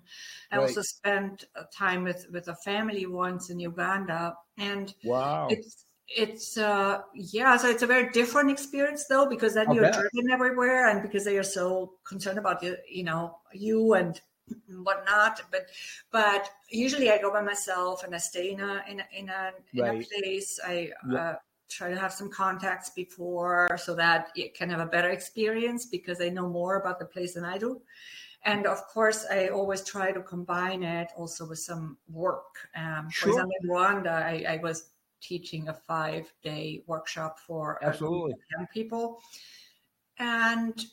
I right. also spent time with with a family once in Uganda, and wow, it's it's uh yeah so it's a very different experience though because then I'll you're bet. driven everywhere and because they are so concerned about you you know you and (clears throat) whatnot but but usually i go by myself and i stay in a in a in a, in right. a place i uh, try to have some contacts before so that it can have a better experience because they know more about the place than I do. And of course, I always try to combine it also with some work. Um, sure. For example, in Rwanda, I, I was teaching a five day workshop for absolutely young people. And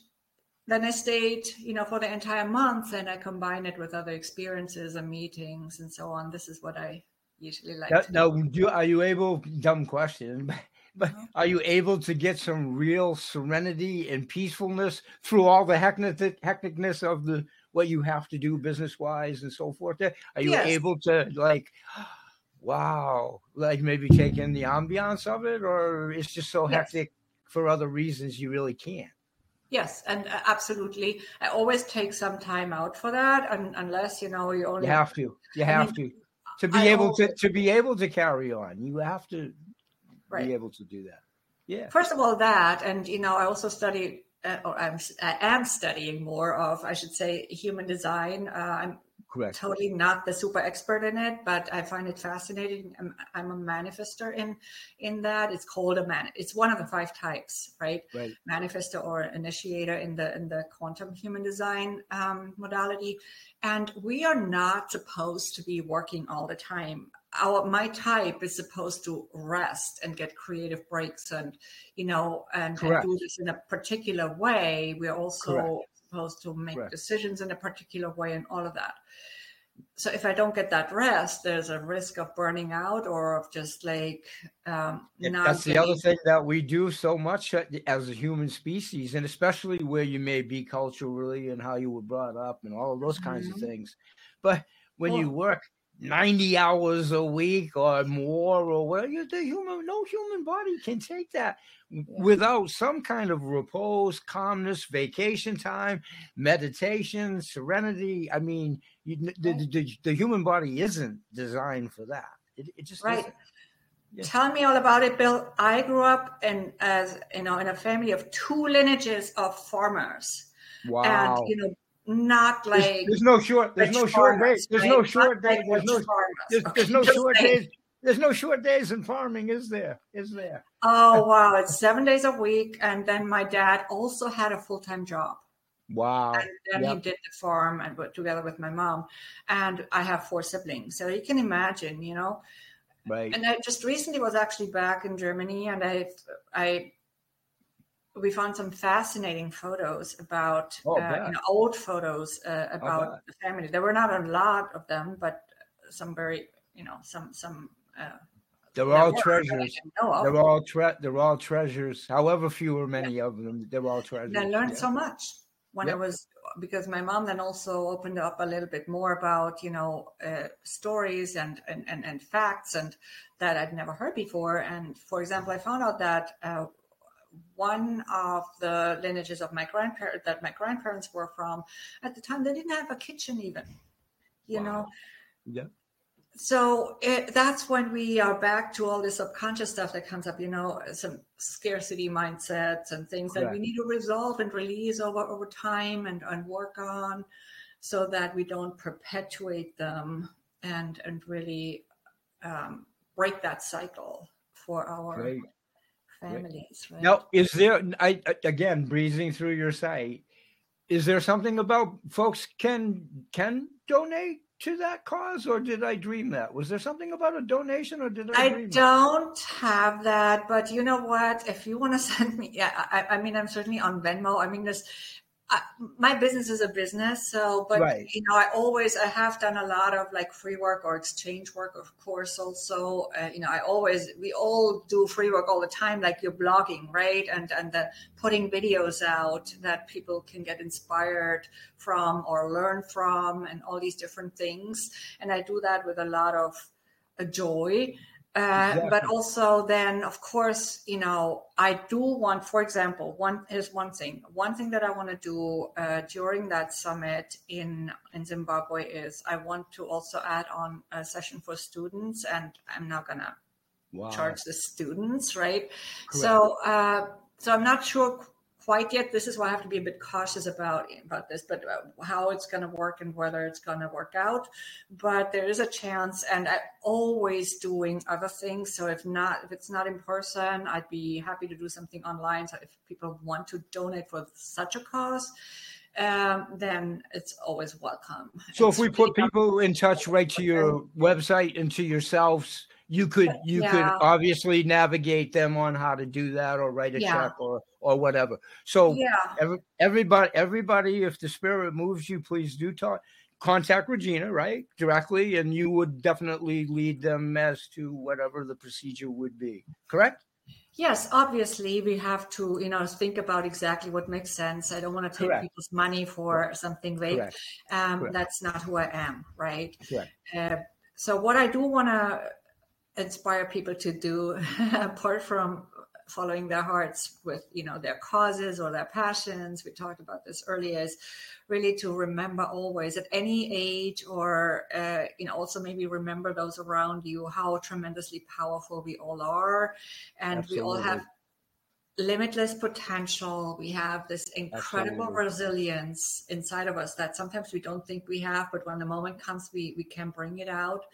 then I stayed, you know, for the entire month and I combined it with other experiences and meetings and so on. This is what I usually like. Now, now do, are you able, dumb question, (laughs) but uh-huh. are you able to get some real serenity and peacefulness through all the hectic, hecticness of the what you have to do business wise and so forth? Are you yes. able to like, (gasps) wow, like maybe take in the ambiance of it, or it's just so yes. hectic for other reasons you really can't? Yes, and uh, absolutely. I always take some time out for that, and, unless you know you only you have to. You have I mean, to to be I able to to be able to carry on. You have to right. be able to do that. Yeah. First of all, that, and you know, I also study, uh, or I'm I am studying more of, I should say, human design. Uh, I'm Correct. Totally not the super expert in it, but I find it fascinating. I'm, I'm, a manifester in in that. It's called a man. It's one of the five types, right? Right. Manifester or initiator in the in the quantum human design um, modality, and we are not supposed to be working all the time. Our my type is supposed to rest and get creative breaks, and you know, and, and do this in a particular way. We're also Correct supposed to make Correct. decisions in a particular way and all of that. So if I don't get that rest, there's a risk of burning out or of just like um, not. That's getting... the other thing that we do so much as a human species, and especially where you may be culturally and how you were brought up and all of those kinds mm-hmm. of things. But when well, you work 90 hours a week or more or you the human no human body can take that without some kind of repose calmness vacation time meditation serenity i mean you, the, the, the, human body isn't designed for that it, it just right yeah. Tell me all about it, Bill. I grew up in as you know in a family of two lineages of farmers. Wow. And you know, not like there's, there's no short there's no short days there's no short days there's no there's, no short days there's no short days in farming is there? Is there? Oh wow it's seven days a week and then my dad also had a full-time job. Wow. And then yep. he did the farm and together with my mom and i have four siblings. So you can imagine you know? Right. And i just recently was actually back in germany and i i we found some fascinating photos about oh, uh, you know, old photos uh, about the family. There were not a lot of them, but some very, you know, some some. Uh, they're all treasures. They're all tre- they're all treasures. However few or many yeah. of them, they're all treasures. And I learned yeah. so much when yep. I was because my mom then also opened up a little bit more about you know uh, stories and, and and and facts and that I'd never heard before. And for example, I found out that uh, one of the lineages of my grandparents that my grandparents were from at the time they didn't have a kitchen even you wow. know? Yeah. So it, that's when we are back to all this subconscious stuff that comes up you know some scarcity mindsets and things that we need to resolve and release over over time and, and work on so that we don't perpetuate them and and really um, break that cycle for our Great families. Right? Now, is there? I again breezing through your site. Is there something about folks can can donate to that cause, or did I dream that? Was there something about a donation, or did I? I don't that? have that, but you know what? If you want to (laughs) send me, yeah, I, I mean, I'm certainly on Venmo. I mean, there's my business is a business so but right. you know i always i have done a lot of like free work or exchange work of course also uh, you know i always we all do free work all the time like you're blogging right? And and the putting videos out that people can get inspired from or learn from and all these different things. And i do that with a lot of a joy uh, exactly. but also then of course you know i do want for example one is one thing one thing that i want to do uh, during that summit in in zimbabwe is i want to also add on a session for students and i'm not gonna wow. charge the students right Correct. so uh, so i'm not sure quite yet. This is why I have to be a bit cautious about about this, but uh, how it's going to work and whether it's going to work out. But there is a chance, and I'm always doing other things. So if not, if it's not in person, I'd be happy to do something online. So if people want to donate for such a cause. Um, then it's always welcome. So it's if we put people in touch right to your website and to yourselves, you could you yeah. could obviously navigate them on how to do that or write a yeah. check or or whatever so yeah every, everybody everybody if the spirit moves you please do talk contact regina right directly and you would definitely lead them as to whatever the procedure would be correct Yes, obviously we have to, you know, think about exactly what makes sense. I don't want to take Correct. people's money for Correct. something vague. Um, that's not who I am, right? Uh, so what I do want to inspire people to do (laughs) apart from following their hearts with you know their causes or their passions we talked about this earlier is really to remember always at any age or uh, you know also maybe remember those around you how tremendously powerful we all are and Absolutely. we all have limitless potential we have this incredible Absolutely. resilience inside of us that sometimes we don't think we have but when the moment comes we we can bring it out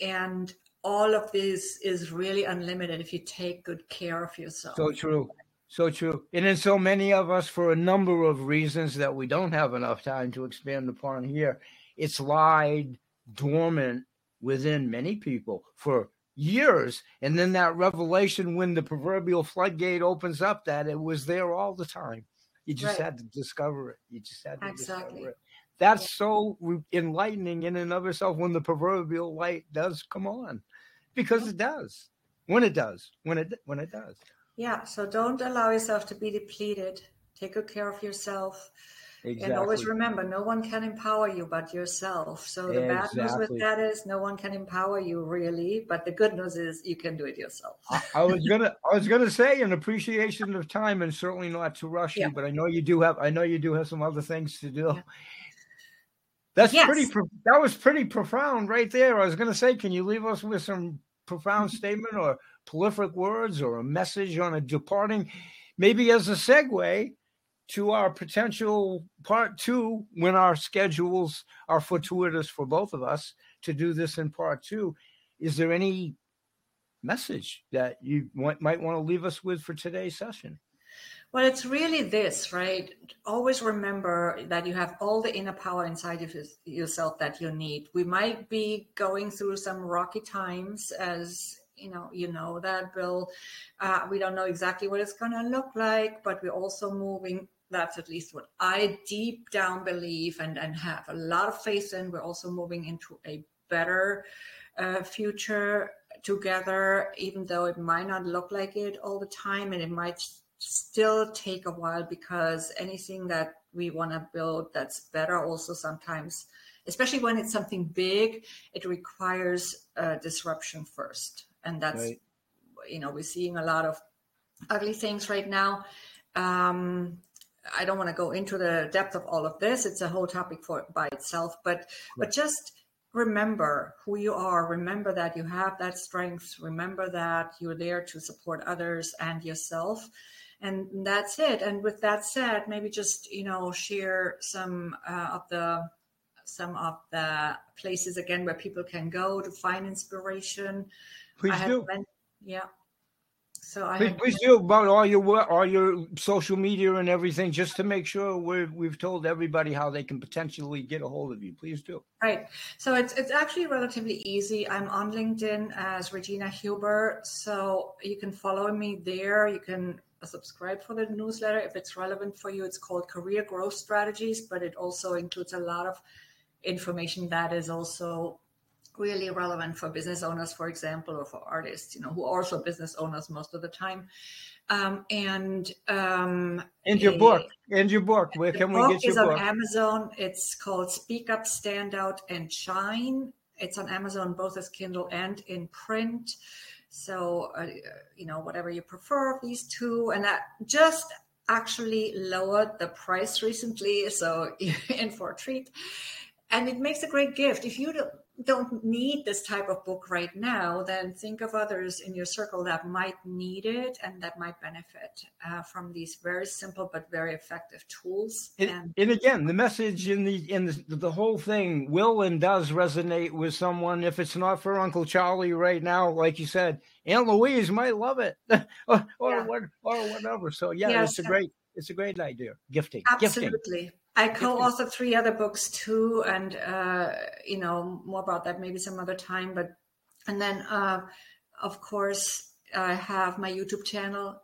and all of this is really unlimited if you take good care of yourself. So true. So true. And then so many of us, for a number of reasons that we don't have enough time to expand upon here, it's lied dormant within many people for years. And then that revelation, when the proverbial floodgate opens up, that it was there all the time. You just right. had to discover it. You just had to exactly. discover it. That's yeah. so enlightening in and of itself when the proverbial light does come on because oh. it does when it does when it when it does yeah so don't allow yourself to be depleted take good care of yourself exactly. and always remember no one can empower you but yourself so the exactly. bad news with that is no one can empower you really but the good news is you can do it yourself I, I, was gonna i was gonna say an appreciation of time and certainly not to rush yeah. you but i know you do have i know you do have some other things to do yeah. That's yes. pretty. That was pretty profound, right there. I was going to say, can you leave us with some profound statement or prolific words or a message on a departing, maybe as a segue to our potential part two when our schedules are fortuitous for both of us to do this in part two. Is there any message that you might want to leave us with for today's session? Well, it's really this, right? Always remember that you have all the inner power inside of yourself that you need. We might be going through some rocky times, as you know, you know that, Bill. Uh, we don't know exactly what it's going to look like, but we're also moving. That's at least what I deep down believe and, and have a lot of faith in. We're also moving into a better uh, future together, even though it might not look like it all the time, and it might still take a while because anything that we want to build that's better also sometimes especially when it's something big it requires a disruption first. And that's right. you know we're seeing a lot of ugly things right now. Um, i don't want to go into the depth of all of this. It's a whole topic for by itself. But right. but just remember who you are. Remember that you have that strength. Remember that you're there to support others and yourself and that's it and with that said maybe just you know share some uh, of the some of the places again where people can go to find inspiration please do meant, yeah so I please, please do about all your work, all your social media and everything, just to make sure we've we've told everybody how they can potentially get a hold of you. Please do. Right. So it's it's actually relatively easy. I'm on LinkedIn as Regina Huber, so you can follow me there. You can subscribe for the newsletter if it's relevant for you. It's called Career Growth Strategies, but it also includes a lot of information that is also really relevant for business owners, for example, or for artists, you know, who are also business owners most of the time. Um, and um, and your a, book, and your book, where can we get your book? It's on Amazon. It's called Speak Up, Stand Out, and Shine. It's on Amazon both as Kindle and in print. So, uh, you know, whatever you prefer these two. And that just actually lowered the price recently. So, (laughs) in for a treat. And it makes a great gift. If you don't need this type of book right now, then think of others in your circle that might need it and that might benefit uh, from these very simple but very effective tools. And, and, and, again, the message in the in the, the whole thing will and does resonate with someone. If it's not for Uncle Charlie right now, like you said, Aunt Louise might love it, (laughs) or or, yeah. what, or whatever. So yeah, yes. it's a great it's a great idea. Gifting, absolutely. Gifting. I co-authored three other books too, and uh, you know more about that maybe some other time. But and then uh, of course I have my YouTube channel.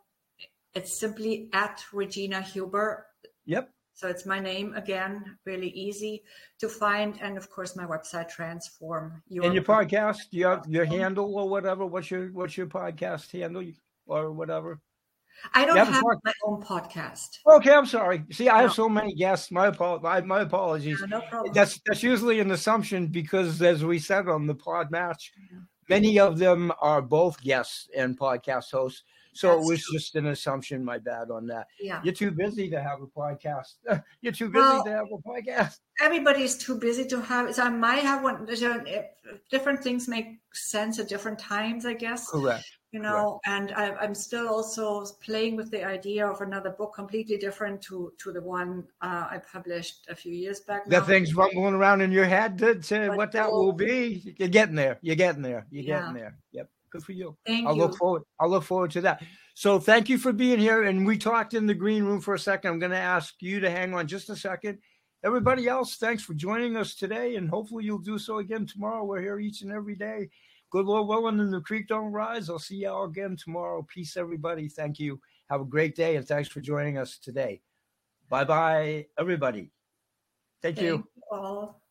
It's simply at Regina Huber. Yep. So it's my name again, really easy to find, and of course my website Transform. Your and your podcast, do you have your handle or whatever? What's your what's your podcast handle or whatever? I don't have, have my own podcast. Okay, I'm sorry. See, I no. have so many guests. My, my, my apologies. no problem. That's that's usually an assumption because, as we said on the PodMatch, yeah. many of them are both guests and podcast hosts. So That's it was true. just an assumption. My bad on that. Yeah, you're too busy to have a podcast. (laughs) you're too busy well, to have a podcast. Everybody's too busy to have. So I might have one. Eh, different things make sense at different times, I guess. Correct you know right. and I, am still also playing with the idea of another book completely different to to the one uh, i published a few years back that thing's rumbling around in your head to, to what that will be? You're getting there. You're getting there. You're yeah. getting there. Yep. Good for you. Thank i'll you. look forward i'll look forward to that. So thank you for being here and we talked in the green room for a second. I'm going to ask you to hang on just a second. Everybody else thanks for joining us today and hopefully you'll do so again tomorrow. We're here each and every day good Lord willing, and the creek don't rise. I'll see y'all again tomorrow. Peace, everybody. Thank you. Have a great day, and thanks for joining us today. Bye bye, everybody. Thank, Thank you. you all.